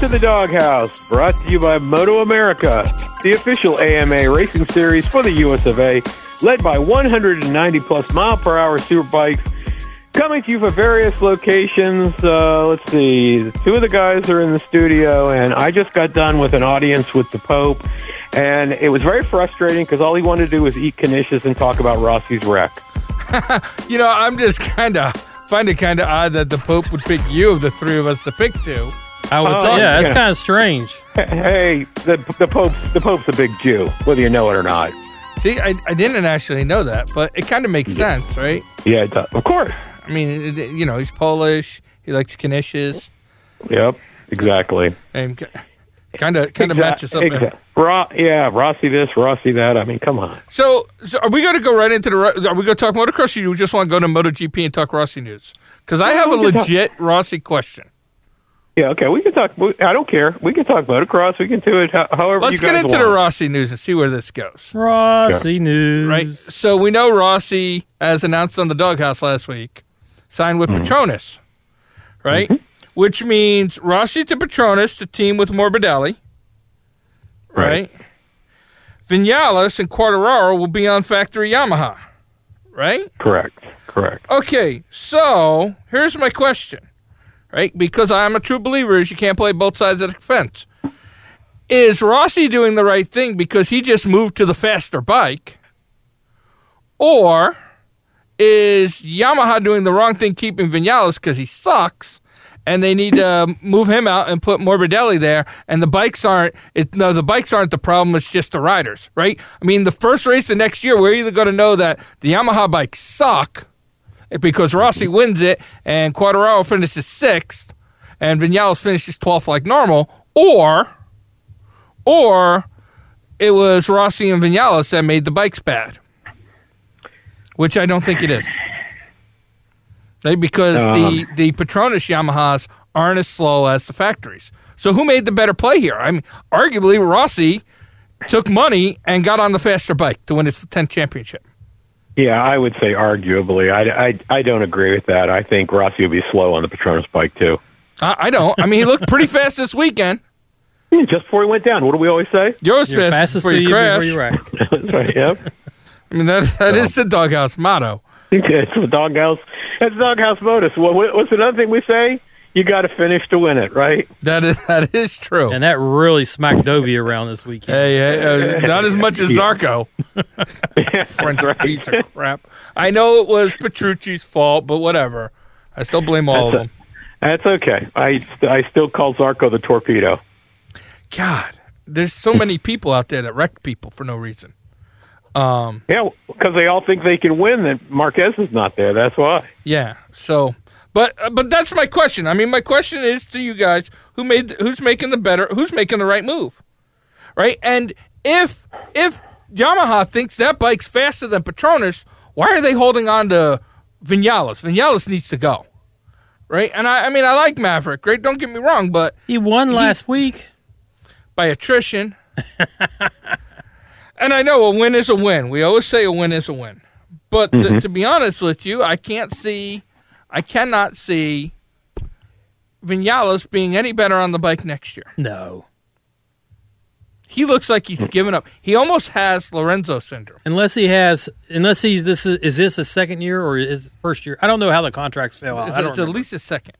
To the Doghouse, brought to you by Moto America, the official AMA racing series for the US of A, led by 190 plus mile per hour superbikes. Coming to you from various locations. Uh, let's see. Two of the guys are in the studio, and I just got done with an audience with the Pope, and it was very frustrating because all he wanted to do was eat Canisius and talk about Rossi's wreck. You know, I'm just kind of find it kind of odd that the Pope would pick you of the three of us to pick to. I would Oh, thought, yeah, yeah. that's oh, kind of strange. Hey, the the Pope the Pope's a big Jew, whether you know it or not. See, I, I didn't actually know that, but it kind of makes sense, right? Yeah, it does. of course. I mean, it, it- you know, he's Polish. He likes Canisius, Yep, exactly. and kind of kind of Exact- matches up. there. exact- Ro- yeah, Rossi this, Rossi that. I mean, come on. So, so are we going to go right into the? Ro- Are we going to talk motocross? Or you just want to go to MotoGP and talk Rossi news? Because I have a we can talk- legit Rossi question. Yeah, okay. We can talk. I don't care. We can talk motocross. We can do it however Let's you get into want. the Rossi news and see where this goes. Rossi news. Right. So we know Rossi, as announced on the Doghouse last week, signed with Mm-hmm. Petronas, right? Which means Rossi to Petronas to team with Morbidelli, right? Vinales and Quartararo will be on factory Yamaha, right? Correct. Correct. Okay, so here's my question, right? Because I'm a true believer is you can't play both sides of the fence. Is Rossi doing the right thing because he just moved to the faster bike? Or is Yamaha doing the wrong thing keeping Vinales because he sucks and they need to move him out and put Morbidelli there and the bikes aren't it no the bikes aren't the problem it's just the riders right i mean the first race of next year we're either going to know that the yamaha bikes suck because Rossi wins it and Quartararo finishes sixth and Vinales finishes 12th like normal or or it was Rossi and Vinales that made the bikes bad which I don't think it is. Because um, the the Petronas Yamahas aren't as slow as the factories. So who made the better play here? I mean arguably Rossi took money and got on the faster bike to win his 10th championship Yeah, I would say arguably. I, I, I don't agree with that. I think Rossi will be slow on the Petronas bike too. I, I don't I mean he looked pretty fast this weekend Yeah, Just before he went down, what do we always say? Yours You're fast fastest before you you crash. you. That's right. Yep. I mean that that is the doghouse motto. it's the doghouse. That's the doghouse modus. What, what- what's another thing we say? You got to finish to win it, right? That is that is true. And that really smacked Dovi around this weekend. hey, hey, uh, not as much as Zarco. French piece of crap. I know it was Petrucci's fault, but whatever. I still blame all of That's them. That's okay. I I still call Zarco the torpedo. God, there's so many people out there that wreck people for no reason. Um, Yeah, because they all think they can win. That Marquez is not there. That's why. yeah. So, but uh, but that's my question. I mean, my question is to you guys: who made the, who's making the better? Who's making the right move? Right? And if if Yamaha thinks that bike's faster than Petronas, why are they holding on to Vinales? Vinales needs to go. Right? And I, I mean, I like Maverick. Right? Don't get me wrong, but He won last week. by attrition. and I know a win is a win. We always say a win is a win. But th- to be honest with you, I can't see, I cannot see Vinales being any better on the bike next year. No. He looks like he's given up. He almost has Lorenzo syndrome. Unless he has, unless he's this is, is this a second year or is first year? I don't know how the contracts fell out. It's, I don't it's at least a second.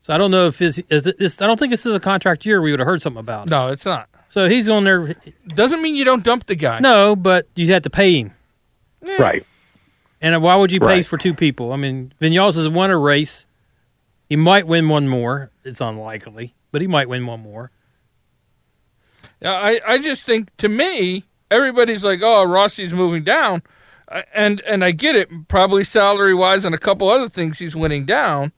so I don't know if his is this. I don't think this is a contract year. We would have heard something about. it. No, it's not. So he's on there. Doesn't mean you don't dump the guy. No, but you have to pay him. Right. And why would you pay Right. for two people? I mean, Vinales has won a race. He might win one more. It's unlikely, but he might win one more. Yeah, I, I just think to me, everybody's like, oh, Rossi's moving down. And and I get it, probably salary wise and a couple other things he's winning down.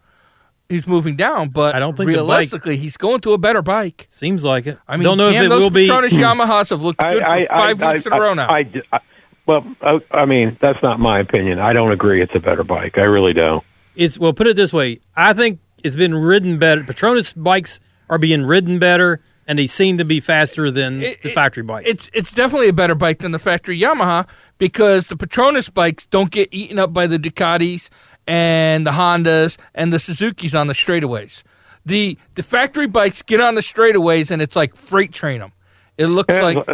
He's moving down, but I don't think the bike- realistically, he's going to a better bike. Seems like it. I mean, don't know if damn, it those will be. Petronas Yamahas have looked good for five weeks in a row now. I, I- well, I, I mean, that's not my opinion. I don't agree. It's a better bike. I really don't. It's well, put it this way. I think it's been ridden better. Petronas bikes are being ridden better, and they seem to be faster than It- the factory bikes. It's it's definitely a better bike than the factory Yamaha because the Petronas bikes don't get eaten up by the Ducatis and the Hondas and the Suzuki's on the straightaways. the the factory bikes get on the straightaways and it's like freight train them. It looks There's- like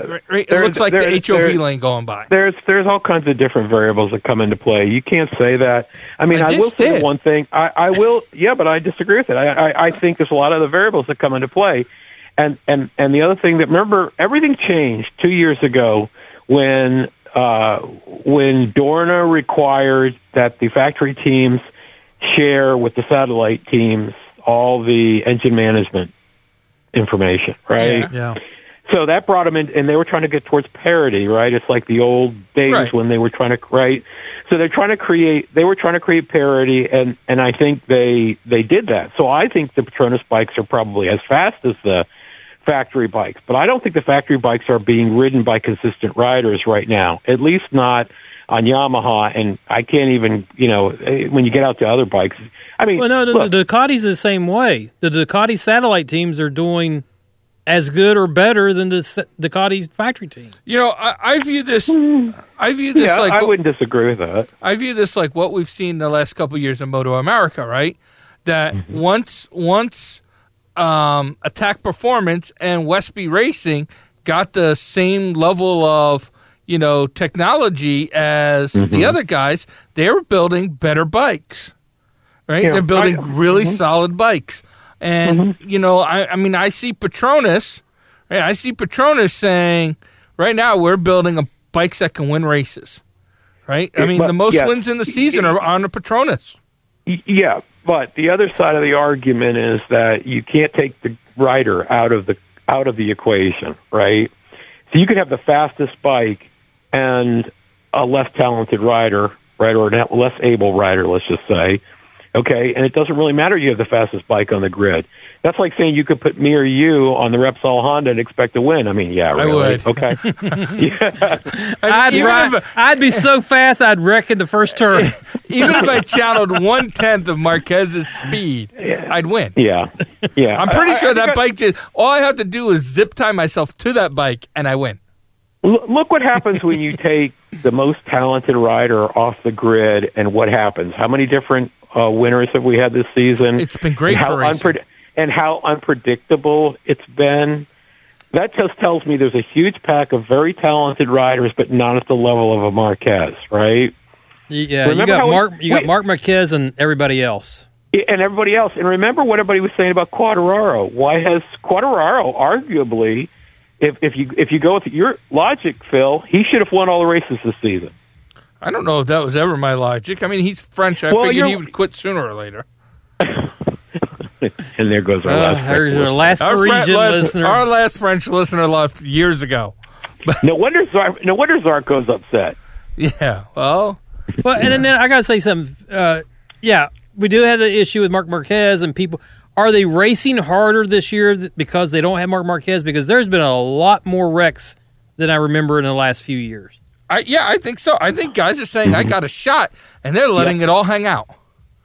it looks like the HOV lane going by. There's there's all kinds of different variables that come into play. You can't say that. I mean, I I, will say did. one thing. I, I will, yeah, but I disagree with it. I, I, I think there's a lot of the variables that come into play, and and and the other thing that remember everything changed two years ago when uh, when Dorna required that the factory teams share with the satellite teams all the engine management information, right? Yeah. Yeah. So that brought them in, and they were trying to get towards parity, right? It's like the old days Right. when they were trying to right. So they're trying to create. They were trying to create parity, and and I think they they did that. So I think the Petronas bikes are probably as fast as the factory bikes, but I don't think the factory bikes are being ridden by consistent riders right now. At least not on Yamaha, and I can't even you know eh, when you get out to other bikes. I mean, Well, no, the, look, the Ducati's the same way. The Ducati satellite teams are doing as good or better than the S- Ducati factory team. You know, I, I view this. I view this yeah, like I wouldn't disagree with that. I view this like what we've seen the last couple of years in Moto America, right? That Mm-hmm. once once um, Attack Performance and Westby Racing got the same level of you know technology as Mm-hmm. the other guys, they were building better bikes, right? Yeah, They're building I- really mhm. solid bikes, and Mm-hmm. you know, I, I mean, I see Petronas, right? I see Petronas saying, right now we're building a bikes that can win races right? I mean, but- the most yeah. wins in the season are on the Petronas. Yeah, but the other side of the argument is that you can't take the rider out of the out of the equation, right? So you could have the fastest bike and a less talented rider, right, or a less able rider, let's just say. Okay, and it doesn't really matter you have the fastest bike on the grid. That's like saying you could put me or you on the Repsol Honda and expect to win. I mean, yeah, I really. would. Okay. yeah. I'd, even, ri- if, I'd be so fast I'd wreck in the first turn. even if I channeled one tenth of Marquez's speed, I'd win. Yeah. Yeah. I'm pretty I- I sure think that I- bike just all I have to do is zip tie myself to that bike and I win. Look what happens when you take the most talented rider off the grid, and what happens? How many different uh, winners have we had this season? It's been great and how for racing. and how unpredictable it's been. That just tells me there's a huge pack of very talented riders, but not at the level of a Marquez, right? Yeah, you got how we- Mark. You got we- Mark Marquez and everybody else. And everybody else. And remember what everybody was saying about Quartararo. Why has Quartararo arguably, if if you if you go with your logic, Phil, he should have won all the races this season. I don't know if that was ever my logic. I mean, he's French. I Well, figured you're- he would quit sooner or later. and there goes our Uh, last. there's our last Our, Parisian Fre- last, listener. our last French listener left years ago. No wonder Zark. No wonder Zarco's upset. Yeah, well, Well, and then I got to say something. Uh, yeah, we do have the issue with Mark Marquez and people. Are they racing harder this year because they don't have Mark Marquez? Because there's been a lot more wrecks than I remember in the last few years. I, yeah, I think so. I think guys are saying I mm-hmm. got a shot, and they're letting it all hang out.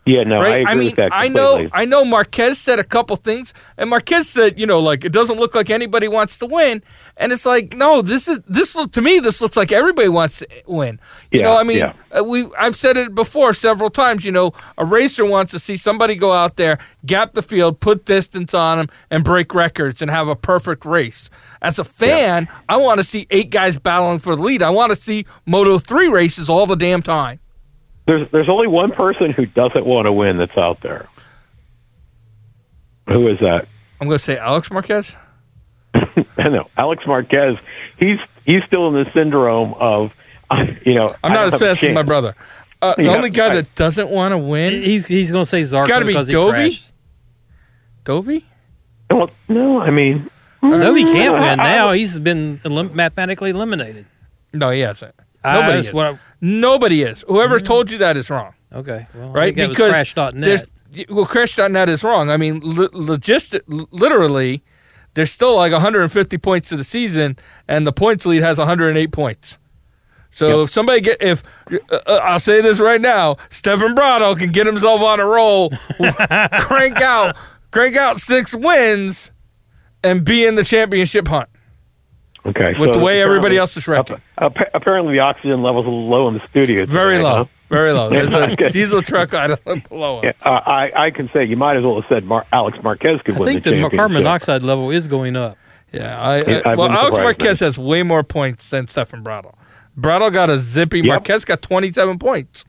Yeah, no, I right? agree mean, with that. I know. I know. Marquez said a couple things, and Marquez said, you know, like it doesn't look like anybody wants to win, and it's like, no, this is this look to me. This looks like everybody wants to win. You Yeah, know, I mean, yeah. uh, we I've said it before several times. You know, a racer wants to see somebody go out there, gap the field, put distance on them, and break records, and have a perfect race. As a fan, I want to see eight guys battling for the lead. I want to see Moto three races all the damn time. There's there's only one person who doesn't want to win that's out there. Who is that? I'm going to say Alex Marquez. I know Alex Marquez. He's he's still in the syndrome of, uh, you know. I'm not as fast as my brother. Uh, the Yeah, only guy I- that doesn't want to win, He's he's going to say Zarco gotta be because he Dovi? crashed. Dovi. Well, no, I mean, Dovi can't I- win I- now. He's been elim- mathematically eliminated. No, he hasn't. Nobody is. what I- Nobody is. Whoever told you that is wrong, okay, well, I right? think because Crash.net. well, Crash.net is wrong. I mean, lo- logistic, literally, there's still like 150 points to the season, and the points lead has 108 points. So Yep. if somebody get if uh, uh, I'll say this right now, Stefan Bradl can get himself on a roll, crank out, crank out six wins, and be in the championship hunt. Okay. With so the way everybody else is wrecking. appa- apparently, the oxygen level's a little low in the studio. Very low. huh? Very low. There's a diesel truck idling below us. Uh, I I can say you might as well have said Mar- Alex Marquez could I win think the the carbon monoxide level is going up. Yeah, I, I, I well, Alex Marquez me. has way more points than Stefan Bradl. Bradl got a zippy. Yep. Marquez got 27 points.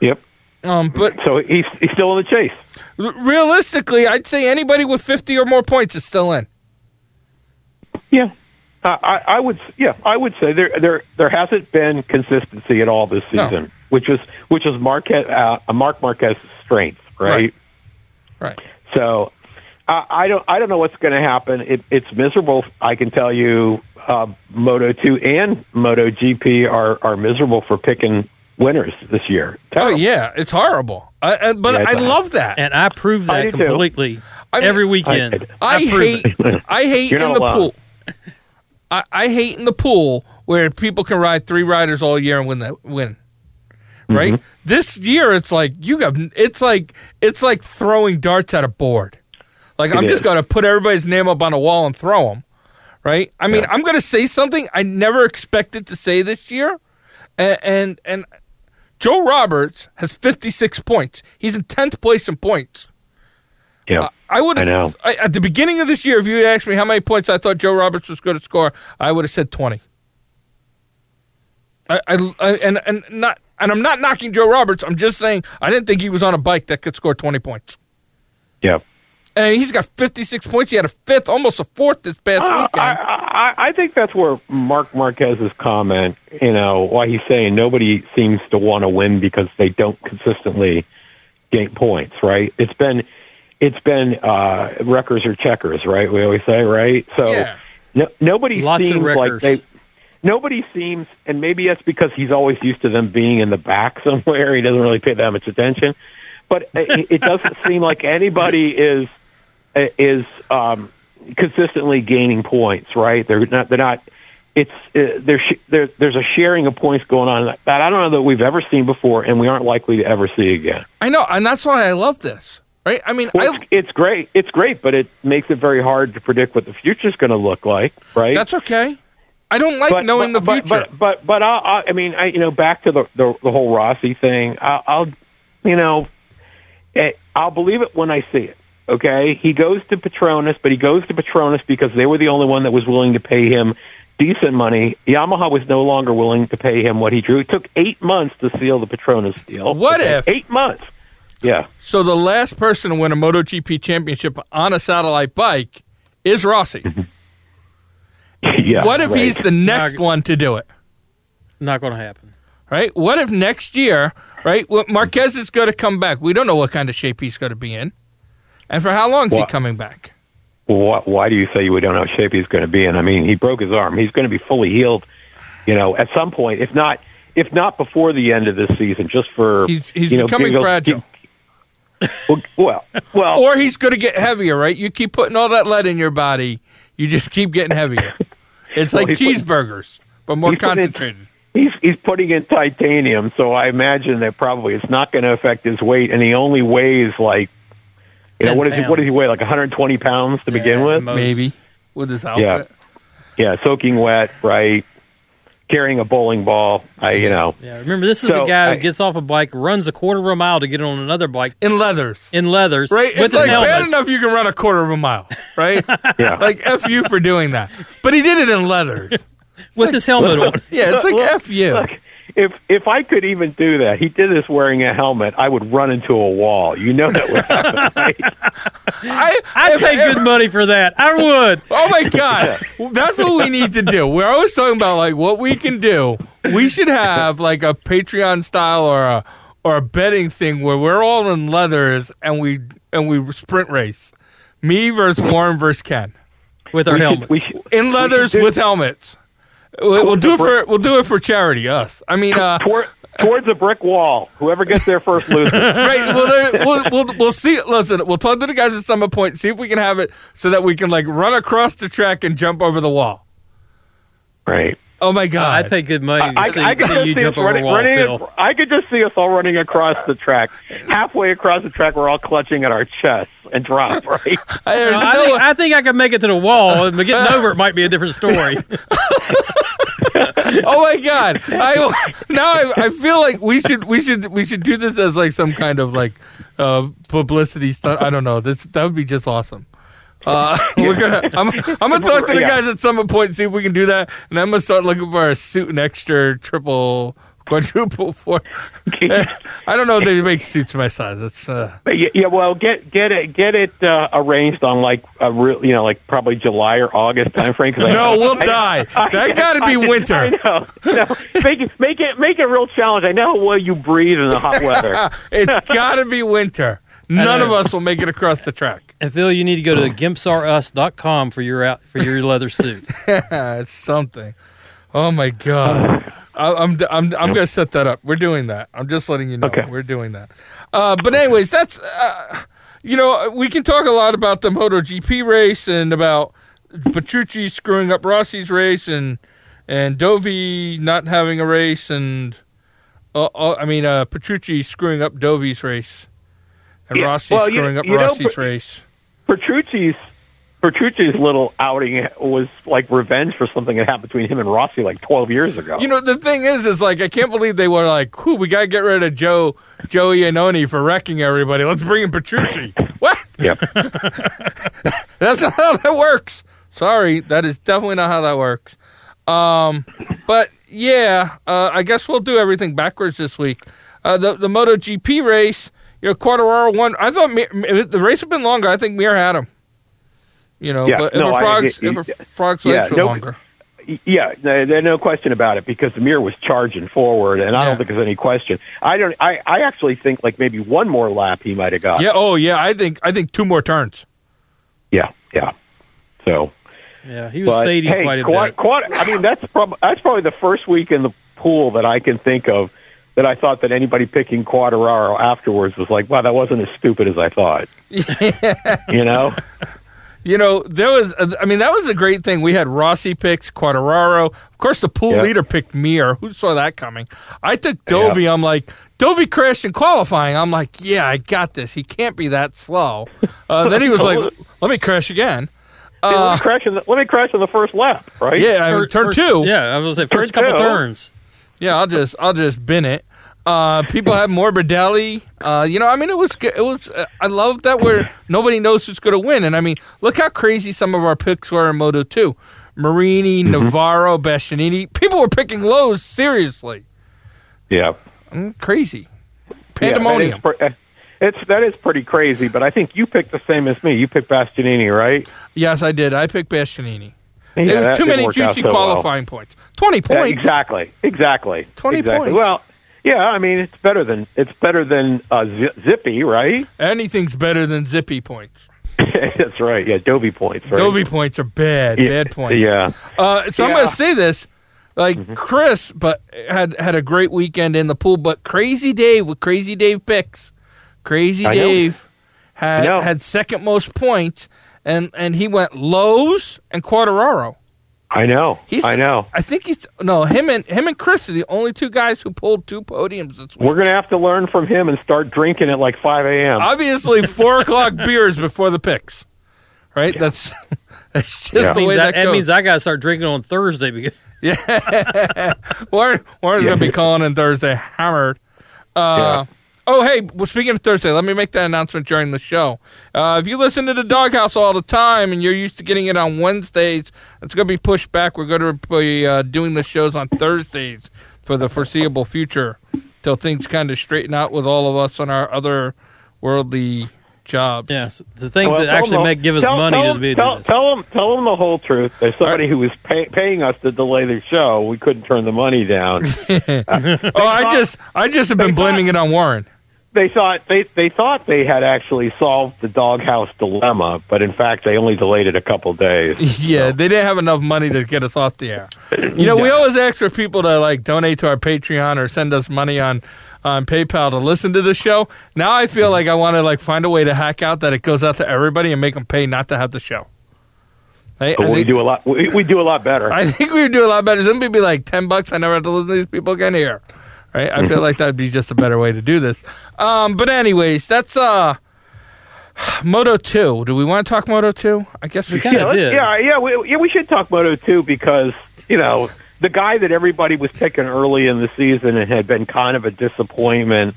Yep. Um, but So he's he's still in the chase. r- realistically, I'd say anybody with 50 or more points is still in. Yeah. I, I, I would, yeah, I would say there, there, there hasn't been consistency at all this No. season, which is, which is Marquez, uh, Mark Marquez's strength, right? Right. So, I, I don't, I don't know what's going to happen. It, it's miserable. I can tell you, uh, Moto Two and Moto GP are are miserable for picking winners this year. Oh yeah, it's horrible. I, I, but Yeah, I it's- love that. And I prove that do too. completely I mean, every weekend. I prove hate. I hate You're in the alone. pool. I, I hate in the pool where people can ride three riders all year and win that win. Right? Mm-hmm. This year it's like you have it's like it's like throwing darts at a board. Like I'm It just going to put everybody's name up on a wall and throw them. Right? I mean, Yeah. I'm going to say something I never expected to say this year. And and, and Joe Roberts has 56 points. He's in 10th place in points. Yeah. I would I know. I, at the beginning of this year, if you asked me how many points I thought Joe Roberts was going to score, I would have said twenty. I, I, I and and not and I'm not knocking Joe Roberts. I'm just saying I didn't think he was on a bike that could score twenty points. yeah. And he's got 56 points. He had a fifth, almost a fourth this past Uh, weekend. I, I, I think that's where Mark Marquez's comment, you know, why he's saying nobody seems to want to win because they don't consistently gain points, right? It's been, it's been uh, wreckers or checkers, right? We always say, right? So Yeah. no, nobody Lots seems like they. Nobody seems, and maybe that's because he's always used to them being in the back somewhere. He doesn't really pay that much attention, but it, it doesn't seem like anybody is is um, consistently gaining points. Right? They're not. They're not. It's uh, there's there, there's a sharing of points going on that I don't know that we've ever seen before, and we aren't likely to ever see again. I know, and that's why I love this. Right? I mean, Well, I, it's, it's great. It's great, but it makes it very hard to predict what the future's going to look like. Right? that's okay. I don't like knowing but, the future. But but but, but I, I, mean, I, you know, back to the the, the whole Rossi thing. I, I'll, you know, eh, I'll believe it when I see it. Okay, he goes to Petronas, but he goes to Petronas because they were the only one that was willing to pay him decent money. Yamaha was no longer willing to pay him what he drew. It took eight months to seal the Petronas deal. What if- eight months? Yeah, so the last person to win a MotoGP championship on a satellite bike is Rossi. yeah. what if right. he's the next Now- one to do it? Not going to happen. Right? What if next year, right? Marquez is going to come back. We don't know what kind of shape he's going to be in, and for how long is he coming back? Why, why do you say we don't know what shape he's going to be in? I mean, he broke his arm. He's going to be fully healed, you know, at some point. If not, if not before the end of this season, just for He's he's you know, becoming giggles- fragile, Well, well, well or he's going to get heavier. Right? You keep putting all that lead in your body, you just keep getting heavier. It's Well, like he's putting- cheeseburgers, but more he's putting in- concentrated. he's he's putting in titanium, so I imagine that probably it's not going to affect his weight, and he only weighs like, you know, 10 what is he? What does he weigh? Like 120 pounds to begin with? most. Maybe with his outfit. Yeah. Yeah, soaking wet, right? Carrying a bowling ball. I, you know, Yeah, remember this is So, the guy I- who gets off a bike, runs a quarter of a mile to get on another bike In leathers. in leathers, Right? with It's his like helmet. bad enough you can run a quarter of a mile, right? yeah. like F you for doing that. But he did it in leathers. with his helmet on. Yeah, it's like Look, F you. Look, if if I could even do that, he did this wearing a helmet. I would run into a wall. You know that would happen. Right? I, I'd if- pay if- good money for that. I would. Oh my god, that's what we need to do. We're always talking about like what we can do. We should have like a Patreon style or a or a betting thing where we're all in leathers and we and we sprint race. Me versus Warren versus Ken With our We should- helmets. we should- in leathers do- with helmets. We'll, we'll do it for we'll do it for charity. Us. I mean, uh, Toward, towards a brick wall. Whoever gets there first loses. right. Well, there, we'll, we'll we'll see. Listen, we'll talk to the guys at Summit Point, see if we can have it so that we can like run across the track and jump over the wall. Right. Oh my god! I'd pay good money to I, see, I could see just you see jump us over running, a wall, running Phil. I could just see us all running across the track. Halfway across the track, we're all clutching at our chests and drop. Right. There's I, no- think, I think I could make it to the wall, but getting over it might be a different story. oh my god! I now I, I feel like we should we should we should do this as like some kind of like uh, publicity stuff. I don't know. This that would be just awesome. Uh, we're gonna. I'm, I'm gonna talk to the Yeah. guys at Summit Point and see if we can do that, and I'm gonna start looking for a suit and extra, triple, quadruple, four. I don't know if they make suits my size. It's uh, But yeah, yeah, well, get get it get it uh, arranged on like a real, you know, like probably July or August time frame. Cause I- no, we'll I- die. I- That got to be I- winter. I know. No, make it make it make it a real challenge. I know how well you breathe in the hot weather. it's got to be winter. None of us will make it across the track. And Phil, you need to go to gimpsarus.com for your out for your leather suit. it's something. Oh my god. I, I'm I'm I'm gonna set that up. We're doing that. I'm just letting you know Okay. we're doing that. Uh, but anyways, that's uh, you know we can talk a lot about the MotoGP race and about Petrucci screwing up Rossi's race and and Dovi not having a race and uh, uh, I mean uh, Petrucci screwing up Dovi's race and Yeah, Rossi well, you- screwing up you Rossi's Pet- race. Petrucci's Petrucci's little outing was like revenge for something that happened between him and Rossi like 12 years ago. You know, the thing is, is like I can't believe they were like, "Whew, we gotta get rid of Joe Joe Iannone for wrecking everybody. Let's bring in Petrucci." what? Yep. That's not how that works. Sorry, that is definitely not how that works. Um, but yeah, uh, I guess we'll do everything backwards this week. Uh, the the MotoGP race, you know, Quartararo won. I thought Mir, if the race had been longer. I think Mir had him. You know, Yeah, but if no, a I- frog's it- if a frog's yeah, legs were no- longer. Yeah, no, there's no question about it because the Mir was charging forward, and I Yeah. don't think there's any question. I don't. I, I actually think like maybe one more lap he might have got. Yeah. Oh yeah. I think I think two more turns. yeah, yeah. So, Yeah, he was but fading hey, quite a quad, bit. quad, I mean, that's prob- that's probably the first week in the pool that I can think of that I thought that anybody picking Quartararo afterwards was like, wow, that wasn't as stupid as I thought. you know? You know, there was, I mean, that was a great thing. We had Rossi picks, Quartararo. Of course, the pool Yeah. leader picked Mir. Who saw that coming? I took Dovi. I'm like, Dovi crashed in qualifying. I'm like, yeah, I got this. He can't be that slow. Uh, then he was like, let me crash again. let, Uh, me crash in the, let me crash in the first lap, right? yeah, I mean, turn first- two. Yeah, I was say first Turn couple two. turns. Yeah, I'll just, I'll just bin it. Uh, people have Morbidelli. Uh, you know, I mean, it was, it was. Uh, I love that we're nobody knows who's going to win, and I mean, look how crazy some of our picks were in Moto Two. Marini, Navarro, Bastianini. People were picking Lowes seriously. Yeah. Mm, crazy. Yeah, Pandemonium. that is pre- uh, it's that is pretty crazy, but I think you picked the same as me. You picked Bastianini, right? yes, I did. I picked Bastianini. Yeah, was too many juicy so well. qualifying points. Twenty Yeah, points. exactly, exactly, 20 exactly. points. Well, yeah, I mean it's better than it's better than uh, Zi- Zippy, right? Anything's better than zippy points. That's right. Yeah, Dovi points. Right? Dovi points are bad. Yeah, Bad points. Yeah, Uh, so I'm going to say this, like Chris, but had had a great weekend in the pool. But Crazy Dave with Crazy Dave picks, Crazy I know. Dave had had second most points, and and he went Lowes and Quartararo. I know. He's, I know. I think he's no him and him and Chris are the only two guys who pulled two podiums this week. We're gonna have to learn from him and start drinking at like five a.m. Obviously, four o'clock beers before the picks. Right? That's that's just Yeah. the way that, that, goes. means I got to start drinking on Thursday because yeah, Warren, Warren's going to be calling in Thursday hammered. Uh, Oh, hey, well, speaking of Thursday, let me make that announcement during the show. Uh, if you listen to the Doghouse all the time and you're used to getting it on Wednesdays, it's going to be pushed back. We're going to be uh, doing the shows on Thursdays for the foreseeable future till things kind of straighten out with all of us on our other worldly jobs. yes, the things Well, that actually them- make give us tell- money tell, to be tell, doing this. tell them tell them the whole truth. There's somebody who was pay, paying us to delay the show. We couldn't turn the money down. Uh, oh, I just, I just have been blaming thought- it on Warren. They thought they they thought they had actually solved the doghouse dilemma, but in fact they only delayed it a couple days. Yeah, they didn't have enough money to get us off the air. You know, we always ask for people to like donate to our Patreon or send us money on on PayPal to listen to the show. Now I feel like I want to like find a way to hack out that it goes out to everybody and make them pay not to have the show. But I we think, do a lot. We, we do a lot better. I think we would do a lot better. Some people be like ten bucks. I never have to listen to these people again here. Right? I feel like that'd be just a better way to do this. Um, but anyways, that's uh, Moto Two. Do we want to talk Moto Two? I guess we, We should. kinda yeah, did. yeah, yeah, we, yeah. We should talk Moto Two because you know the guy that everybody was picking early in the season and had been kind of a disappointment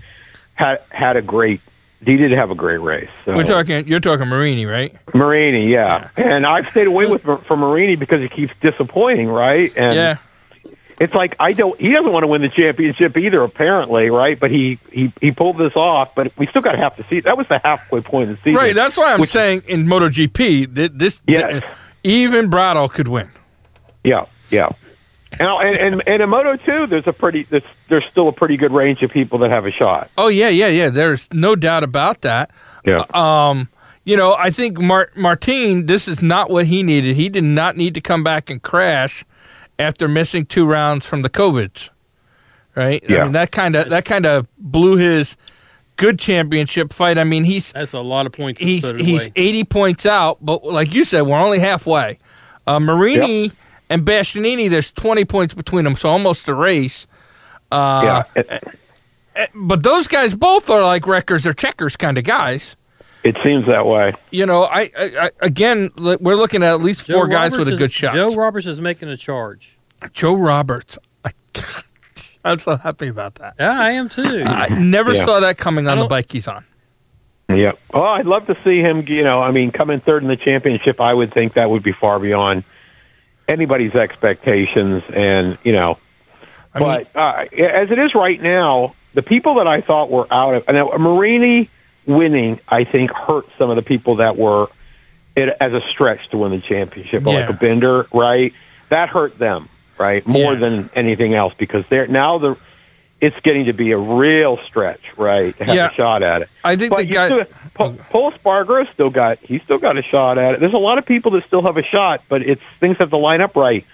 had had a great. He did have a great race. So. We're talking. You're talking Marini, right? Marini, yeah. And I've stayed away with from Marini because he keeps disappointing, right? And yeah. It's like I don't. He doesn't want to win the championship either, apparently, right? But he he he pulled this off. But we still got to have to see. That was the halfway point of the season, Right. That's why I'm which- saying in MotoGP that this Yes. even Bradl could win. Yeah, yeah. And and and, and in Moto two, there's a pretty there's, there's still a pretty good range of people that have a shot. Oh yeah, yeah, yeah. There's no doubt about that. Yeah. Um, you know, I think Mar- Martin. This is not what he needed. He did not need to come back and crash after missing two rounds from the COVIDs. Right. I Yeah. mean that kind of that kind of blew his good championship fight. I mean he's That's a lot of points. he's he's away. 80 points out, but like you said, we're only halfway. Uh, Marini and Bastianini, there's 20 points between them, so almost a race. Uh, yeah. Eh, But those guys both are like wreckers or checkers kind of guys. It seems that way. You know, I, I, I again, we're looking at at least Joe four guys Roberts with a good shot. Joe Roberts is making a charge. Joe Roberts. I, I'm so happy about that. Yeah, I am too. I never Yeah. saw that coming on the bike he's on. Yeah. Oh, I'd love to see him. You know, I mean, come in third in the championship. I would think that would be far beyond anybody's expectations, and you know. I mean, but uh, as it is right now, the people that I thought were out of and now Marini winning, I think, hurt some of the people that were it as a stretch to win the championship, Yeah. like a Bender, right? That hurt them, right, more Yeah. than anything else because they're now the it's getting to be a real stretch, right, to have Yeah. a shot at it. I think But the guy. Paul, Espargaro still got he's still got a shot at it. There's a lot of people that still have a shot, but it's things have to line up right.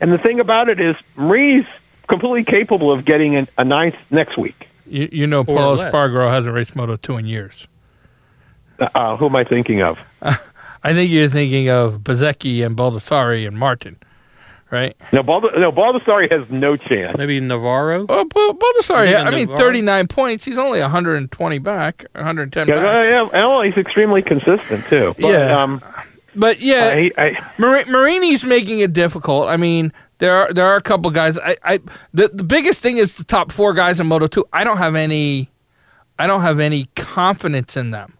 And the thing about it is, Marini's completely capable of getting an, a ninth next week. You, you know, Paul less. Espargaro hasn't raced Moto 2 in years. Uh, who am I thinking of? I think you're thinking of Bezzecchi and Baldassarri and Martin, right? No, Balda, no, Baldassarri has no chance. Maybe Navarro. Well, B- Baldassarri, Even I mean, Navarro? 39 points. He's only 120 back, 110 Yeah, back. uh, yeah, well, he's extremely consistent too. But, Yeah. um, But yeah, I, I, Mar- Marini's making it difficult. I mean, there are there are a couple guys. I, I the the biggest thing is the top four guys in Moto Two. I don't have any, I don't have any confidence in them.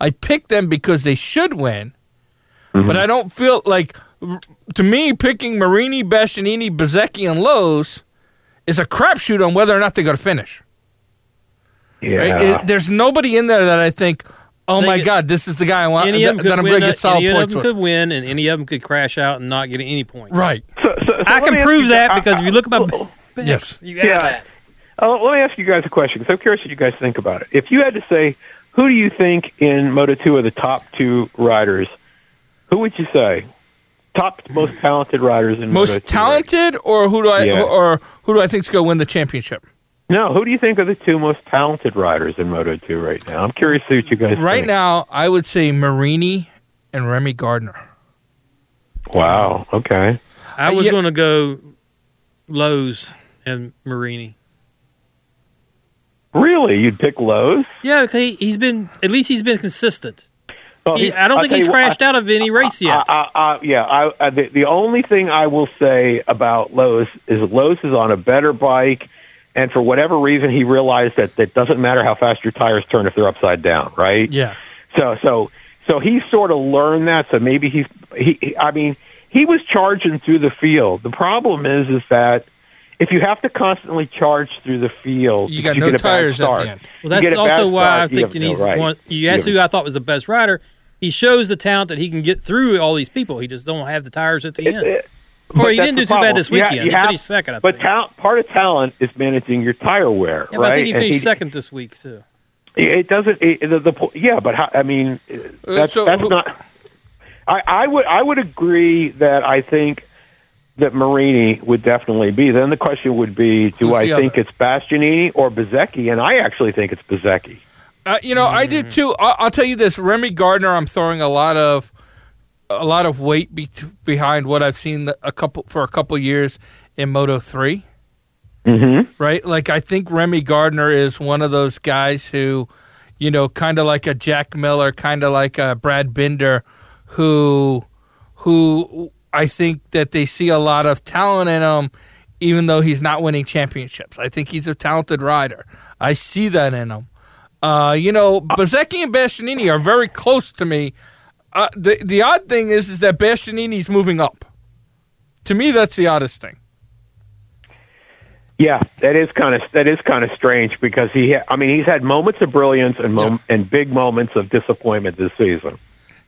I picked them because they should win, mm-hmm. but I don't feel like. To me, picking Marini, Bastianini, Bezzecchi, and Lowes is a crapshoot on whether or not they're going to finish. yeah. Right? It- there's nobody in there that I think, oh my get- God, this is the guy I want any of them could that I'm win. going to get solid any of them with. could win, and any of them could crash out and not get any points. Right. I can prove you- that I- because if you look at my I- picks, Yes. you got Yeah. that. Uh, let me ask you guys a question because I'm curious what you guys think about it. If you had to say, who do you think in Moto 2 are the top two riders, who would you say? Top most talented riders in Moto 2 Most talented, or who do I, Yeah. or who do I think is going to win the championship? No, who do you think are the two most talented riders in Moto 2 right now? I'm curious to see what you guys think. Right think. now, I would say Marini and Remy Gardner. Wow, okay. I Uh, was yeah. going to go Lowes and Marini. Really? You'd pick Lowes? Yeah, okay. He's been at least he's been consistent. Well, He, he- I don't I'll think he's you what, crashed I- out of any race yet. Uh, uh, uh, yeah, I, uh, the, the only thing I will say about Lowes is Lowes is on a better bike, and for whatever reason, he realized that it doesn't matter how fast your tires turn if they're upside down, right? Yeah. So, so, so he sort of learned that. So maybe he's he. he I mean, he was charging through the field. The problem is, is that if you have to constantly charge through the field, You got you no get a bad tires at start. the end. well, that's also why start, I'm you have- thinking no, he's right. one. You asked You who I thought was the best rider. He shows the talent that he can get through all these people. He just don't have the tires at the end. It- Or but he didn't do the too bad problem. this You ha- weekend. you He have- finished second, I but think. talent, part of talent is managing your tire wear, yeah, but right? I think he And finished second this week too. It doesn't. It, the, the yeah, but how, I mean, uh, that's so that's who- not. I, I would I would agree that I think that Marini would definitely be. Then the question would be, do Who's I think other? it's Bastianini or Bezzecchi? And I actually think it's Bezzecchi. Uh, you know, I Mm-hmm. did too. I'll, I'll tell you this: Remy Gardner, I'm throwing a lot of a lot of weight be- behind what I've seen a couple for a couple years in Moto Three. Mm-hmm. Right? Like I think Remy Gardner is one of those guys who, you know, kind of like a Jack Miller, kind of like a Brad Binder, who, who I think that they see a lot of talent in him even though he's not winning championships. I think he's a talented rider. I see that in him. Uh, you know, Bezzecchi and Bastianini are very close to me. Uh, the the odd thing is is that Bastianini's moving up. To me, that's the oddest thing. Yeah, that is kind of that is kind of strange because he, ha- I mean, he's had moments of brilliance and mom- and big moments of disappointment this season.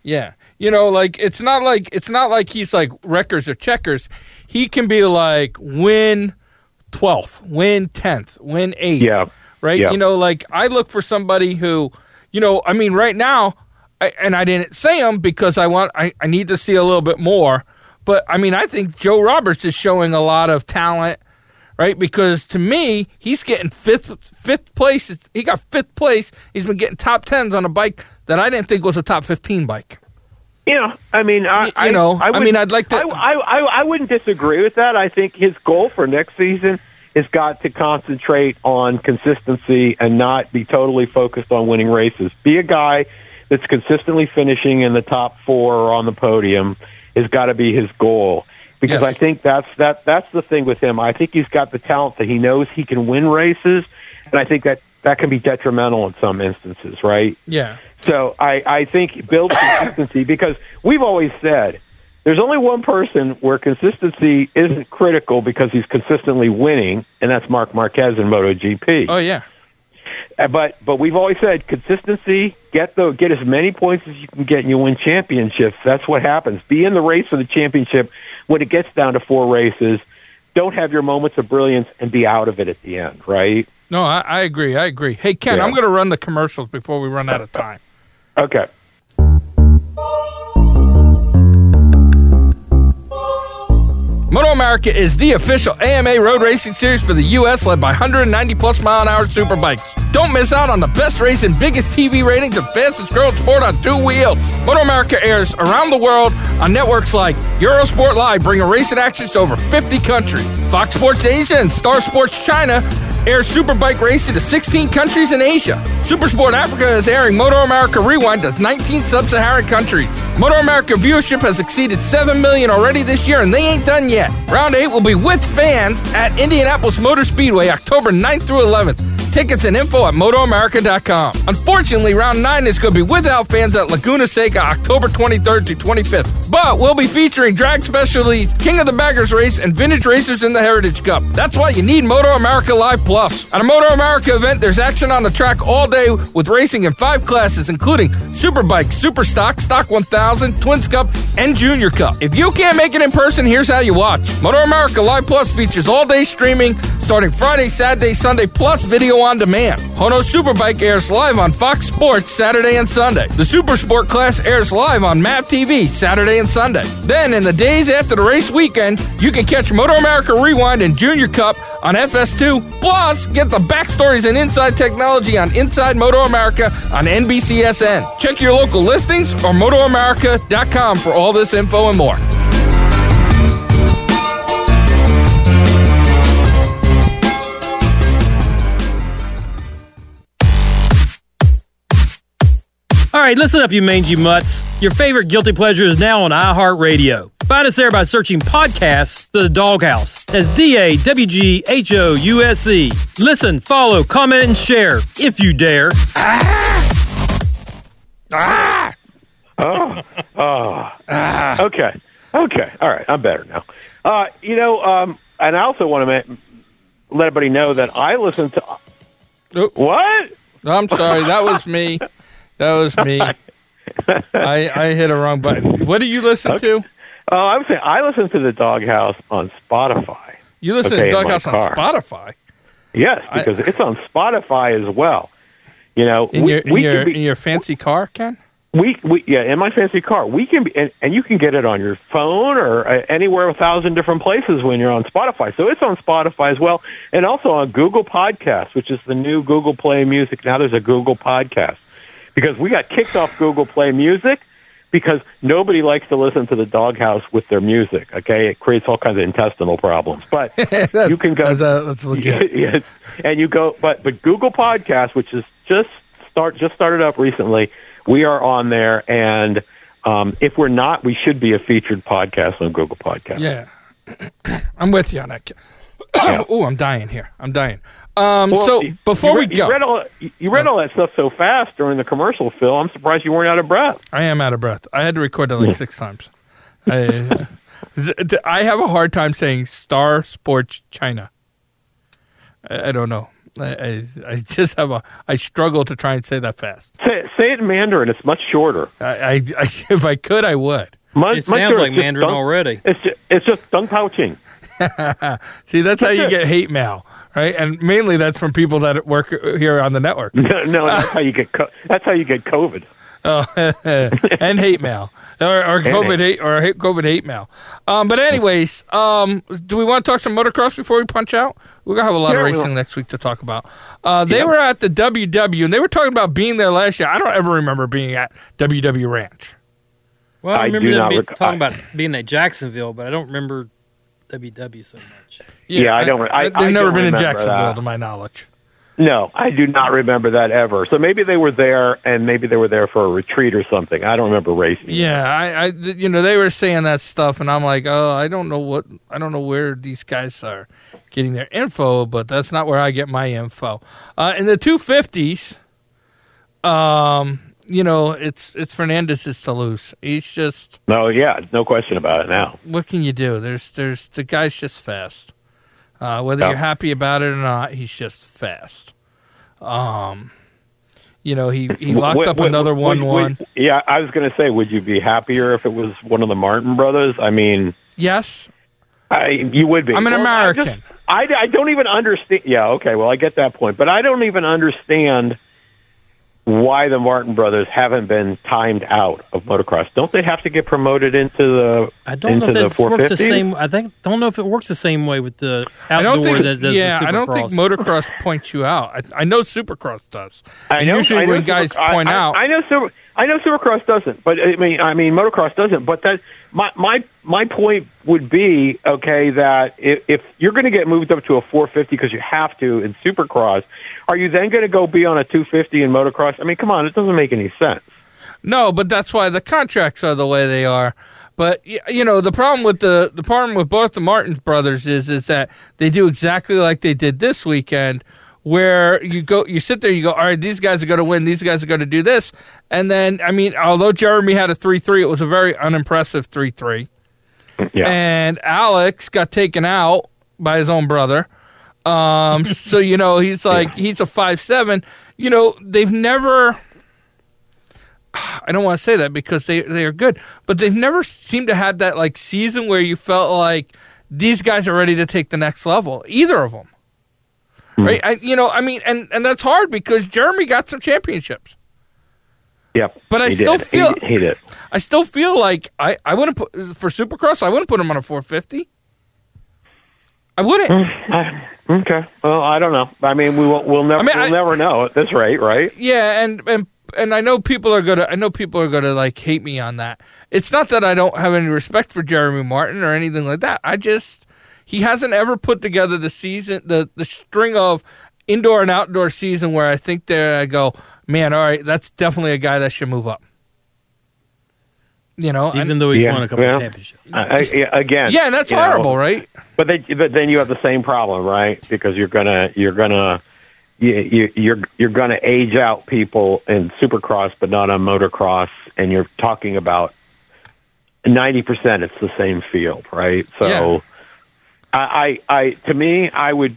Yeah, you know, like it's not like it's not like he's like wreckers or checkers. He can be like win twelfth, win tenth, win eighth. Yeah, right. Yeah. You know, like I look for somebody who, you know, I mean, right now, I, and I didn't say him because I want I, I need to see a little bit more. But I mean, I think Joe Roberts is showing a lot of talent right? Because to me, he's getting fifth fifth place. He got fifth place. He's been getting top tens on a bike that I didn't think was a top fifteen bike. Know, I mean, I, you know, I, I mean, I'd like to- I, I, I, I wouldn't disagree with that. I think his goal for next season has got to concentrate on consistency and not be totally focused on winning races. Be a guy that's consistently finishing in the top four or on the podium has got to be his goal. Because Yes. I think that's that that's the thing with him. I think he's got the talent that he knows he can win races, and I think that that can be detrimental in some instances, right? Yeah, So I, I think build consistency because we've always said there's only one person where consistency isn't critical because he's consistently winning, and that's Mark Marquez in MotoGP. oh yeah, Uh, But but we've always said consistency. Get the get as many points as you can get, and you win championships. That's what happens. Be in the race for the championship when it gets down to four races. Don't have your moments of brilliance and be out of it at the end, right? no, I, I agree. I agree. Hey Ken, Yeah. I'm going to run the commercials before we run out of time. Okay. Moto America is the official AMA road racing series for the U.S., led by 190 plus mile an hour superbikes. Don't miss out on the best racing, biggest TV ratings, and fastest growing sport on two wheels. Moto America airs around the world on networks like Eurosport Live, bringing racing action to over 50 countries. Fox Sports Asia and Star Sports China airs superbike racing to 16 countries in Asia. Supersport Africa is airing Moto America Rewind to 19 sub-Saharan countries. Moto America viewership has exceeded 7 million already this year, and they ain't done yet. Round 8 will be with fans at Indianapolis Motor Speedway October 9th through 11th. Tickets and info at MotoAmerica.com. Unfortunately, round 9 is going to be without fans at Laguna Seca October 23rd to 25th. But we'll be featuring drag specialties, King of the Baggers Race, and vintage racers in the Heritage Cup. That's why you need Moto America Live Plus. At a Moto America event, there's action on the track all day with racing in five classes, including Superbike, Super Stock, Stock 1000, Twins Cup, and Junior Cup. If you can't make it in person, here's how you watch. Moto America Live Plus features all day streaming starting Friday, Saturday, Sunday, plus video on demand. Hono Superbike airs live on Fox Sports Saturday and Sunday. The Super Sport class airs live on MAVTV Saturday and Sunday. Then, in the days after the race weekend, you can catch Moto America Rewind and Junior Cup on FS2. Plus, get the backstories and inside technology on Inside Moto America on NBCSN. Check your local listings or motoamerica.com for all this info and more. Right, listen up, you mangy mutts. Your favorite guilty pleasure is now on iHeartRadio. Find us there by searching podcasts The Doghouse. That's D A W G H O U S E. Listen, follow, comment, and share if you dare. Ah! Ah! Oh, oh. Okay. Okay. All right. I'm better now. Uh, you know, um, and I also want to ma- let everybody know that I listen to. Oh. What? I'm sorry, that was me. That was me. I I hit a wrong button. What do you listen to? Oh, I was saying I listen to the Doghouse on Spotify. You listen Okay, to in Doghouse on. Spotify. Yes, I- because it's on Spotify as well. You know, In we, your in we your can be, in your fancy car, Ken? we, we yeah in my fancy car we can be and, and you can get it on your phone or uh, anywhere a thousand different places when you're on Spotify. So it's on Spotify as well, and also on Google Podcasts, which is the new Google Play Music. Now there's a Google Podcast because we got kicked off Google Play Music because nobody likes to listen to the doghouse with their music. Okay, it creates all kinds of intestinal problems. But you can go. That's, uh, legit. yes, and you go, but but Google Podcast, which is just start just started up recently, we are on there, and um, if we're not, we should be a featured podcast on Google Podcast. Yeah, I'm with you on that. Ken. oh, I'm dying here. I'm dying. Um, Well, so before you we read, go, you read all you read all that stuff so fast during the commercial, Phil. I'm surprised you weren't out of breath. I am out of breath. I had to record that like six times. I, I have a hard time saying Star Sports China. I, I don't know. I, I, I just have a. I struggle to try and say that fast. Say, say it in Mandarin. It's much shorter. I, I, I if I could, I would. Much, It much sounds like Mandarin dunk- already. It's just, it's just dunk pouching. See, that's how you get hate mail, right? And mainly that's from people that work here on the network. No, no, that's how you get. Co- that's how you get COVID. Oh, and hate mail or, or COVID hate or COVID hate mail. Um, but anyways, um, do we want to talk some motocross before we punch out? We're gonna have a lot Yeah, of racing will. next week to talk about. Uh, they Yeah. were at the WW and they were talking about being there last year. I don't ever remember being at WW Ranch. Well, I I remember do them be, rec- talking I- about being at Jacksonville, but I don't remember WW so much. Yeah, I don't- I- they've I never don't been in Jacksonville, that. to my knowledge. No, I do not remember that ever. So maybe they were there, and maybe they were there for a retreat or something. I don't remember racing. Yeah, I, I, you know, they were saying that stuff, and I'm like, oh, I don't know what, I don't know where these guys are getting their info, but that's not where I get my info. Uh, in the 250s, um, you know, it's it's Ferrandis's to lose. He's just, No, yeah, no question about it now. what can you do? There's, there's the guy's just fast. Uh, whether Yeah. you're happy about it or not, he's just fast. Um, you know, he he locked Would- up would- another would- one one. Yeah, I was going to say, would you be happier if it was one of the Martin brothers? I mean, Yes, I, you would be. I'm an Well, I just- American. I, I don't even understand. Yeah, okay, well, I get that point, but I don't even understand why the Martin brothers haven't been timed out of motocross. Don't they have to get promoted into the I don't into know the if it works the same. I think don't know if it works the same way with the outdoor I don't think. that does yeah, the I don't think motocross points you out. I, I know Supercross does. I And know. usually I know when guys Super- I- point I, out, I know Super, I know Supercross doesn't, but I mean, I mean, motocross doesn't. But that my my my point would be okay that if, if you're going to get moved up to a 450 because you have to in Supercross, are you then going to go be on a 250 in motocross? I mean, come on, it doesn't make any sense. no, but that's why the contracts are the way they are. But you know, the problem with the the problem with both the Martins brothers is is that they do exactly like they did this weekend, where you go, you sit there, you go, all right, these guys are going to win, these guys are going to do this, and then I mean, although Jeremy had a three three, it was a very unimpressive three three. Yeah. and Alex got taken out by his own brother. Um, so you know he's like he's a five seven. You know they've never. I don't want to say that because they they are good, but they've never seemed to have that like season where you felt like these guys are ready to take the next level. Either of them, Mm-hmm. right? I, you know, I mean, and and that's hard because Jeremy got some championships. Yeah, But I still did. feel- he, he did. I still feel like I I wouldn't put for Supercross. I wouldn't put him on a four fifty. I wouldn't. Mm, I- okay. Well, I don't know. I mean, we will, we'll never I mean, we'll I- never know at this rate, right? Yeah, and and and I know people are gonna I know people are gonna like hate me on that. It's not that I don't have any respect for Jeremy Martin or anything like that. I just he hasn't ever put together the season the the string of indoor and outdoor season where I think there I go, man, all right, that's definitely a guy that should move up. You know, even and- though he's Yeah, won a couple yeah. of championships. I, I, again. yeah, and that's you know, horrible, right? But then, but then you have the same problem, right? Because you're gonna you're gonna you, you, you're you're gonna age out people in Supercross, but not on motocross, and you're talking about ninety percent. It's the same field, right? So, Yeah. I, I I to me, I would.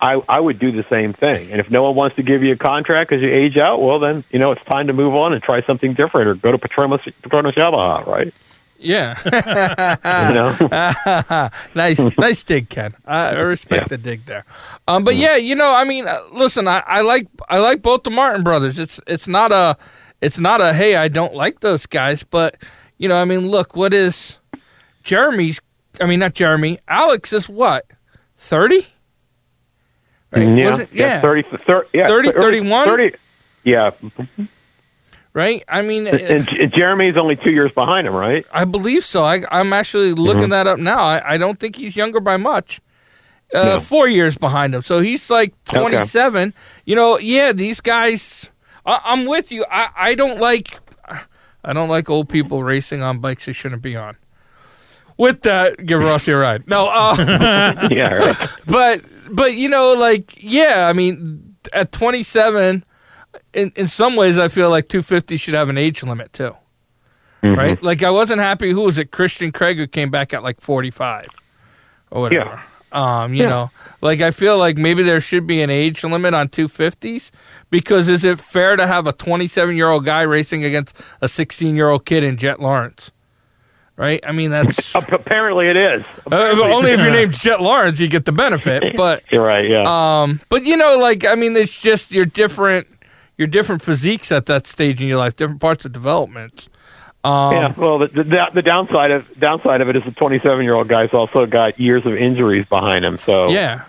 I, I would do the same thing, and if no one wants to give you a contract because you age out, well, then you know it's time to move on and try something different, or go to Petronas Petronas Yamaha, right? Yeah. Nice, nice dig, Ken. I I respect Yeah. the dig there. Um, but yeah, you know, I mean, uh, listen, I, I like, I like both the Martin brothers. It's, it's not a, it's not a, hey, I don't like those guys, but you know, I mean, look, what is Jeremy's? I mean, not Jeremy. Alex is what thirty? Right? yeah, it- yeah, yeah. 30, 30, yeah, 30, 31? 30, yeah, right. I mean, and J- Jeremy's only two years behind him, right? I believe so. I, I'm actually looking Mm-hmm. that up now. I, I don't think he's younger by much. Uh. Four years behind him, so he's like 27. You know, yeah, these guys. I, I'm with you. I, I don't like. I don't like old people racing on bikes they shouldn't be on. With that, give Rossi a ride. No, uh, yeah, right. but but you know, like yeah, I mean, at 27, in in some ways, I feel like 250 should have an age limit too, Mm-hmm. right? Like I wasn't happy. Who was it? Christian Craig who came back at like 45 or whatever. Um, you Yeah. know, like I feel like maybe there should be an age limit on 250s because is it fair to have a 27 year old guy racing against a 16 year old kid in Jett Lawrence? Right? I mean, that's uh, Apparently, it is. but only if your name's Jett Lawrence you get the benefit. But You're right. Yeah. um, but you know, like I mean, it's just you're different. You're different physiques at that stage in your life, different parts of development. Um, yeah. Well, the, the the downside of downside of it is the 27 year old guy's also got years of injuries behind him. So yeah.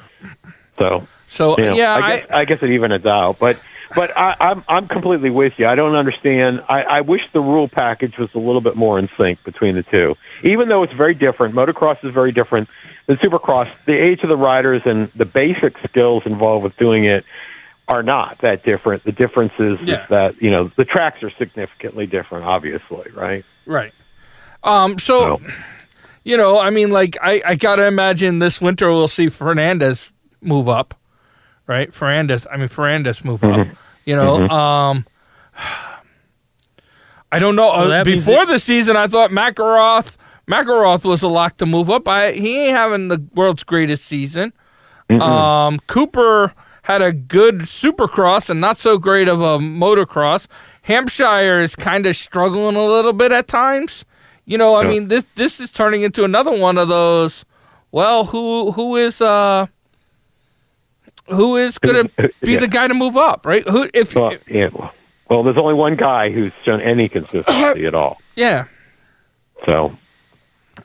So So you know, yeah, I guess, I, guess it evens out. But but I, I'm I'm completely with you. I don't understand. I, I wish the rule package was a little bit more in sync between the two. Even though it's very different, motocross is very different than supercross. The age of the riders and the basic skills involved with doing it are not that different. The difference is, Yeah. is that you know the tracks are significantly different. Obviously, right? Right. Um. So, So- you know, I mean, like, I, I gotta imagine this winter we'll see Ferrandis move up, right? Ferrandis. I mean, Ferrandis move up. You know. Um. I don't know. Well, Uh, Before it- the season, I thought McElrath McElrath was a lock to move up. I he ain't having the world's greatest season. Um, Cooper had a good supercross and not so great of a motocross. Hampshire is kind of struggling a little bit at times. You know, I Yeah. mean this this is turning into another one of those. Well, who who is uh who is going to be Yeah. the guy to move up, right? Who if Well, yeah. Well, there's only one guy who's shown any consistency at all. yeah. So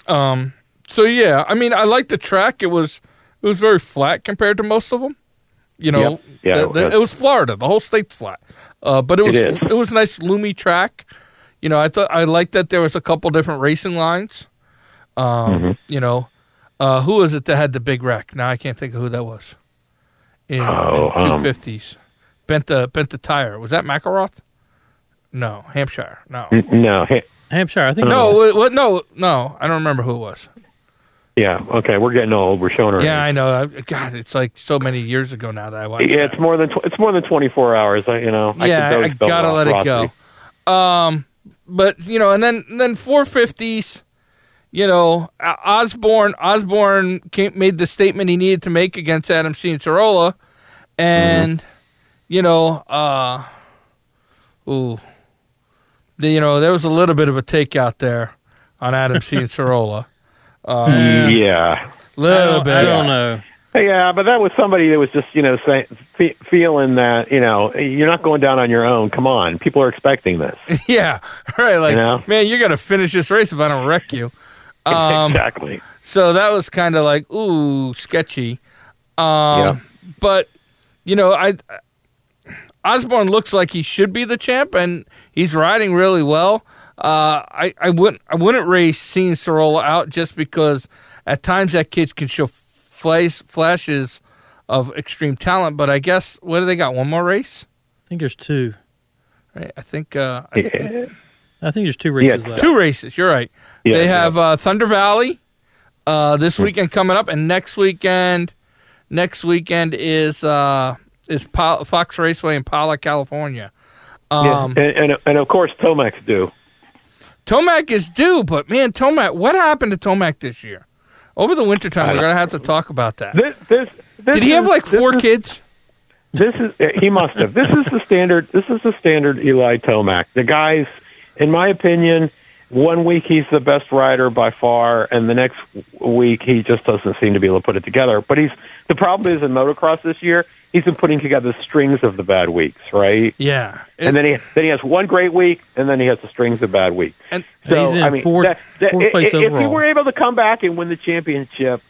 Um. So yeah, I mean, I like the track. It was it was very flat compared to most of them. You know, Yep. Yeah, the- it the- was. it was Florida. The whole state's flat. Uh, but it was It it was a nice loomy track. You know, I thought I liked that there was a couple different racing lines. Um, Mm-hmm. you know, uh, who was it that had the big wreck? Now I can't think of who that was. In Oh, um, two fifties, bent the bent the tire. Was that McElrath? No, Hampshire. No, n- no, hey, Hampshire, I think. no, it was- what, what, no, no. I don't remember who it was. yeah, okay, we're getting old. We're showing our Yeah, age. I know. God, it's like so many years ago now that I watched. Yeah, that. it's more than tw- it's more than 24 hours. I, you know, I yeah, could I, gotta let it go. Um, but you know, and then then four fifties. You know, Osborne Osborne came, made the statement he needed to make against Adam Cianciarulo, and you know, uh, ooh, the, you know, there was a little bit of a takeout there on Adam Cianciarulo. Um, Yeah, I little don't, bit. I don't know. yeah, but that was somebody that was just you know say, fe- feeling that you know you're not going down on your own. Come on, people are expecting this. Yeah, right. Like, You know? man, you're gonna finish this race if I don't wreck you. Um, exactly. so that was kind of like ooh sketchy. Um, Yeah. But you know, I Osborne looks like he should be the champ, and he's riding really well. Uh, I I wouldn't I wouldn't race Cianciarulo out just because at times that kid can show flash, flashes of extreme talent. But I guess what do they got? One more race, I think there's two. right? I think uh, I think Yeah. I think there's two races Yeah, left. two races. You're right. Yeah, they yeah. have uh, Thunder Valley uh, this weekend coming up, and next weekend, next weekend is uh, is Fox Raceway in Pala, California. Yeah, Um, and, and and of course Tomac's due. Tomac is due, but man, Tomac, what happened to Tomac this year? Over the wintertime, we're gonna have to talk about that. This, this, this Did he have like four kids? This is he must have. This is the standard. This is the standard Eli Tomac. The guy's, in my opinion, one week he's the best rider by far, and the next week he just doesn't seem to be able to put it together. But he's the problem is in motocross this year he's been putting together strings of the bad weeks, right? Yeah, and then he then he has one great week, and then he has the strings of bad weeks. and So He's in I mean, fourth- that, that, fourth place if, if he were able to come back and win the championship,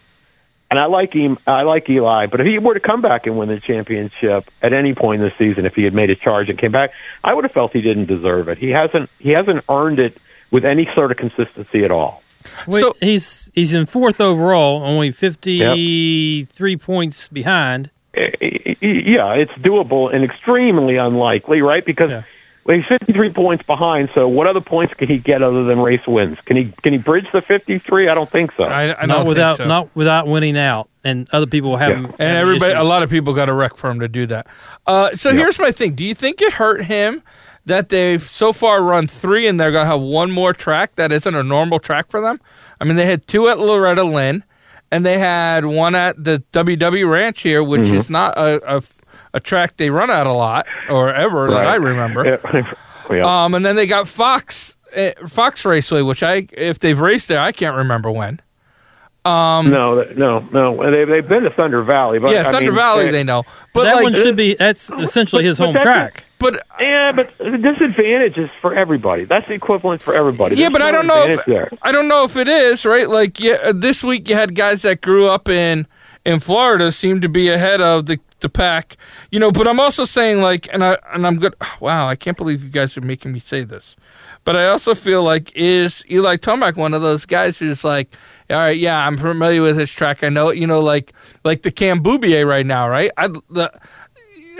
and I like him, I like Eli, but if he were to come back and win the championship at any point in the season, if he had made a charge and came back, I would have felt he didn't deserve it. He hasn't. He hasn't earned it with any sort of consistency at all. Wait, So- he's he's in fourth overall, only 53 points behind. Eh, eh, Yeah, it's doable and extremely unlikely, right? Because Yeah. Well, he's 53 points behind. So, what other points can he get other than race wins? Can he can he bridge the 53? I don't think so. I, I not don't without think so. not without winning out, and other people have Yeah. and everybody, a lot of people got a wreck for him to do that. Uh, so Yeah. here's my thing: Do you think it hurt him that they've so far run three, and they're going to have one more track that isn't a normal track for them? I mean, they had two at Loretta Lynn, and they had one at the WW Ranch here, which Mm-hmm. is not a, a a track they run at a lot or ever that I remember. Yeah. Yeah. Um, and then they got Fox uh, Fox Raceway, which I if they've raced there, I can't remember when. No, no, no. They they've been to Thunder Valley, but yeah, I Thunder mean, Valley, they- they know, but that like, one should be. That's essentially but- his but home that's track. but Yeah, but the disadvantage is for everybody. That's the equivalent for everybody. Yeah, There's but I don't know if there. I don't know if it is right. Like, yeah, uh, this week you had guys that grew up in in Florida seem to be ahead of the the pack, you know. But I'm also saying like, and I and I'm good. Wow, I can't believe you guys are making me say this. But I also feel like is Eli Tomac one of those guys who's like, all right, yeah, I'm familiar with this track. I know, you know, like like the Cam Boubier right now, right? I the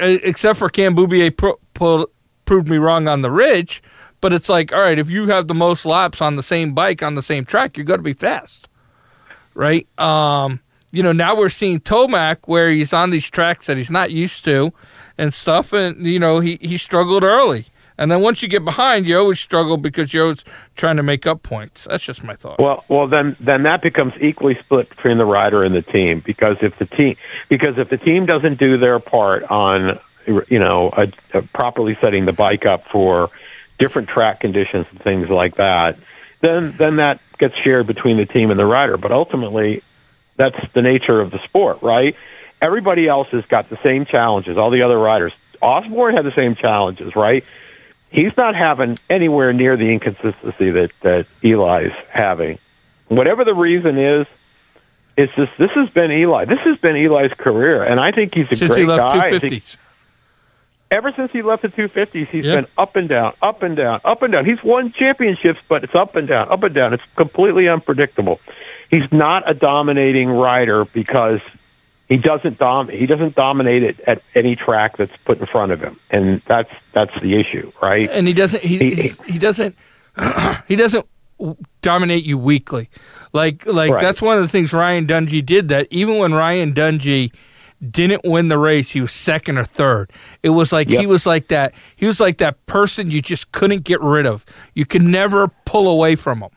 uh, except for Cam Boubier pro, pro, proved me wrong on the ridge. But it's like, all right, if you have the most laps on the same bike on the same track, you're going to be fast, right? Um, you know, now we're seeing Tomac where he's on these tracks that he's not used to and stuff, and you know he he struggled early, and then once you get behind, you always struggle because you're always trying to make up points. That's just my thought. Well, well, then then that becomes equally split between the rider and the team because if the team because if the team doesn't do their part on you know a, a properly setting the bike up for different track conditions and things like that, then then that gets shared between the team and the rider. But ultimately, that's the nature of the sport, right? Everybody else has got the same challenges. All the other riders, Osborne had the same challenges, right? He's not having anywhere near the inconsistency that that Eli's having. Whatever the reason is, it's just this has been Eli. This has been Eli's career, and I think he's a Since great he left guy. I two think- fifties, ever since he left the 250s, he's Yeah. been up and down, up and down, up and down. He's won championships, but it's up and down, up and down. It's completely unpredictable. He's not a dominating rider because he doesn't dom he doesn't dominate it at any track that's put in front of him, and that's that's the issue, right? and he doesn't he He- he, doesn't he doesn't dominate you weekly like like Right. that's one of the things Ryan Dungey did that even when Ryan Dungey didn't win the race he was second or third. It was like he was like that he was like that person you just couldn't get rid of. You could never pull away from him.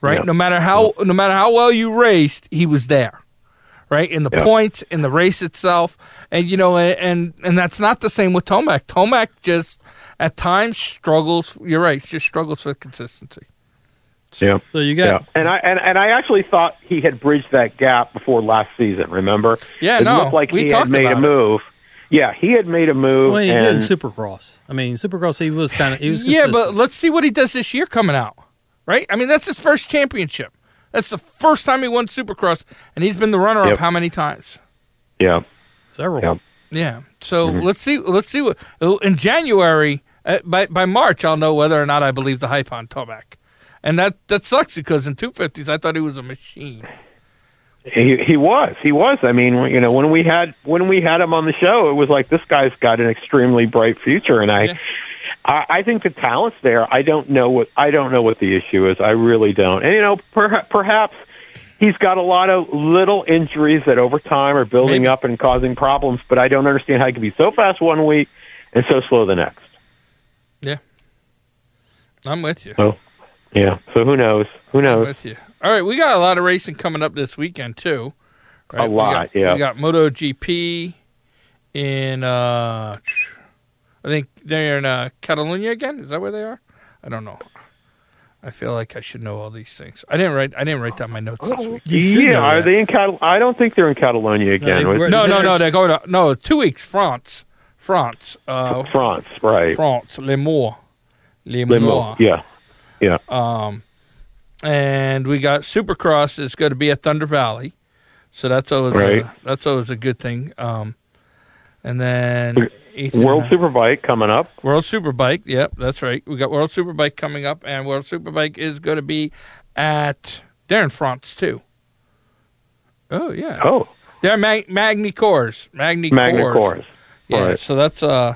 Right? Yep. no matter how no matter how well you raced he was there right in the Yep. points in the race itself and you know and and that's not the same with Tomac Tomac just at times struggles you're right just struggles with consistency Yeah. So you got, Yeah, and I and, and I actually thought he had bridged that gap before last season. Remember? Yeah, it no, looked like we he had made about a it. move. Yeah, he had made a move, well, he did in and Supercross. I mean, Supercross he was kind of he was yeah but let's see what he does this year coming out right i mean that's his first championship that's the first time he won supercross and he's been the runner up Yep. how many times yeah, several. yeah. yeah so Mm-hmm. let's see let's see what in january uh, by by march i'll know whether or not i believe the hype on tomac and that that sucks because in 250s i thought he was a machine He he was he was. I mean, you know, when we had when we had him on the show, it was like this guy's got an extremely bright future, and I. Yeah. I, I think the talent's there. I don't know what I don't know what the issue is. I really don't. And you know, perha- perhaps he's got a lot of little injuries that over time are building Maybe. up and causing problems. But I don't understand how he can be so fast one week and so slow the next. yeah i'm with you So, yeah. So who knows? Who knows? I'm with you. All right, we got a lot of racing coming up this weekend too. Right? A We lot, got- yeah. We got MotoGP in, uh, I think they're in uh, Catalunya again. Is that where they are? I don't know. I feel like I should know all these things. I didn't write. I didn't write down my notes this week. You yeah. know Are that. they in Catal? I don't think they're in Catalonia again. they No, no, no. They're going to no two weeks. France, France, uh, France, right? France, Les Moors, Les Limo. Moors. Yeah. Yeah. Um, and we got Supercross is going to be at Thunder Valley, so that's always Right. a, that's always a good thing. Um, and then Ethan- World Superbike coming up. World Superbike, yep, that's right. We got World Superbike coming up, and World Superbike is going to be at they're in France too. Oh yeah, Oh, they're Mag- Magny Cours, Magny, Magna Cours. Yeah, Right. so that's uh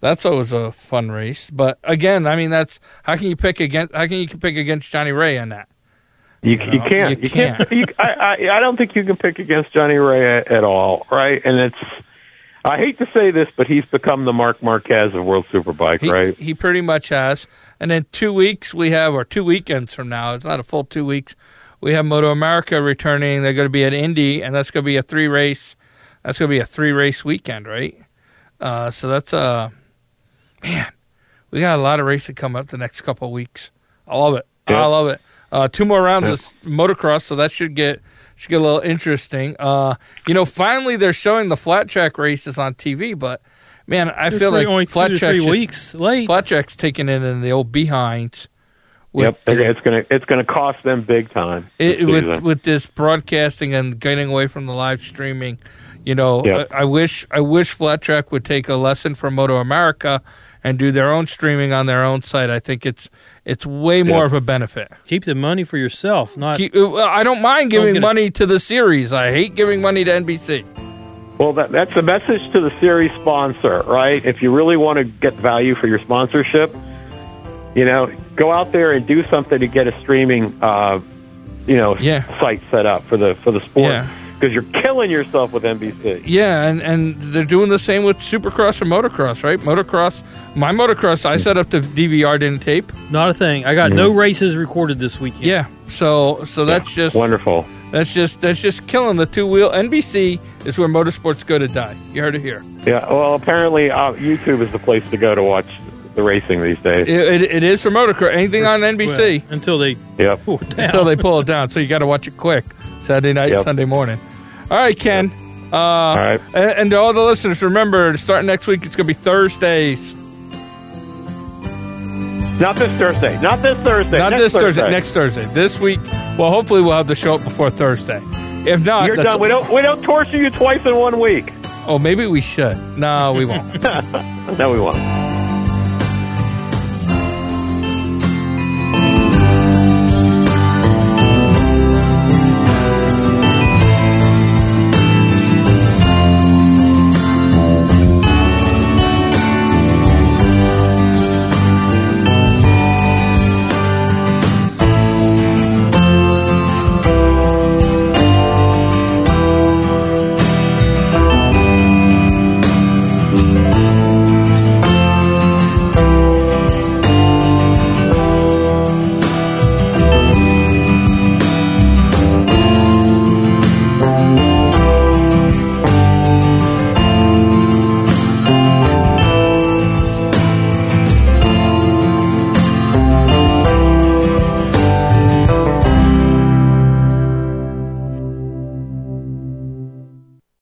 That's always a fun race. But again, I mean, that's how can you pick against how can you pick against Johnny Rea in that? You, you, know, can't. you You, can't. you, I, I, I don't think you can pick against Johnny Rea at, at all, right? And it's. I hate to say this, but he's become the Marc Marquez of World Superbike, He, right? he pretty much has. And in two weeks we have, or two weekends from now, it's not a full two weeks. We have Moto America returning. They're going to be at Indy, and that's going to be a three race. That's going to be a three race weekend, right? Uh, so that's uh, man, we got a lot of racing coming up the next couple of weeks. I love it. I love it. Uh, two more rounds Yeah. of motocross, so that should get should get a little interesting. Uh, you know, finally they're showing the flat track races on TV, but man, I They're feel like only flat two to track's just- weeks late. Flat Jack's taking it in the old behinds. With, yep, they're- it's gonna it's gonna cost them big time. it, with with this broadcasting and getting away from the live streaming. You know, Yep. I, I wish I wish Flat Track would take a lesson from Moto America and do their own streaming on their own site. I think it's it's way more Yep. of a benefit. Keep the money for yourself, not Keep- uh, I don't mind giving get it. money to the series. I hate giving money to NBC. Well, that, that's the message to the series sponsor, right? If you really want to get value for your sponsorship, you know, go out there and do something to get a streaming, uh, you know, Yeah. site set up for the for the sport Yeah. Because you're killing yourself with NBC. Yeah, and, and they're doing the same with Supercross and Motocross, right? Motocross, my Motocross, I set up the DVR didn't tape. not a thing. I got no races recorded this weekend. Yeah, so so that's just Wonderful. that's just that's just killing the two wheel. NBC is where motorsports go to die. You heard it here. Yeah. Well, apparently uh, YouTube is the place to go to watch the racing these days. It, it, it is for motocross. Anything on NBC Well, until they Yep. pull it down. until they pull it down. So you got to watch it quick. Saturday night, Yep. Sunday morning. All right, Ken. Uh, All right. And, and to all the listeners, remember, starting next week, it's going to be Thursdays. Not this Thursday. Not this Thursday. Not Next this Thursday. Next Thursday. This week. Well, hopefully, we'll have the show up before Thursday. If not, You're done. We don't. We don't torture you twice in one week. Oh, maybe we should. No, we won't. no, we won't.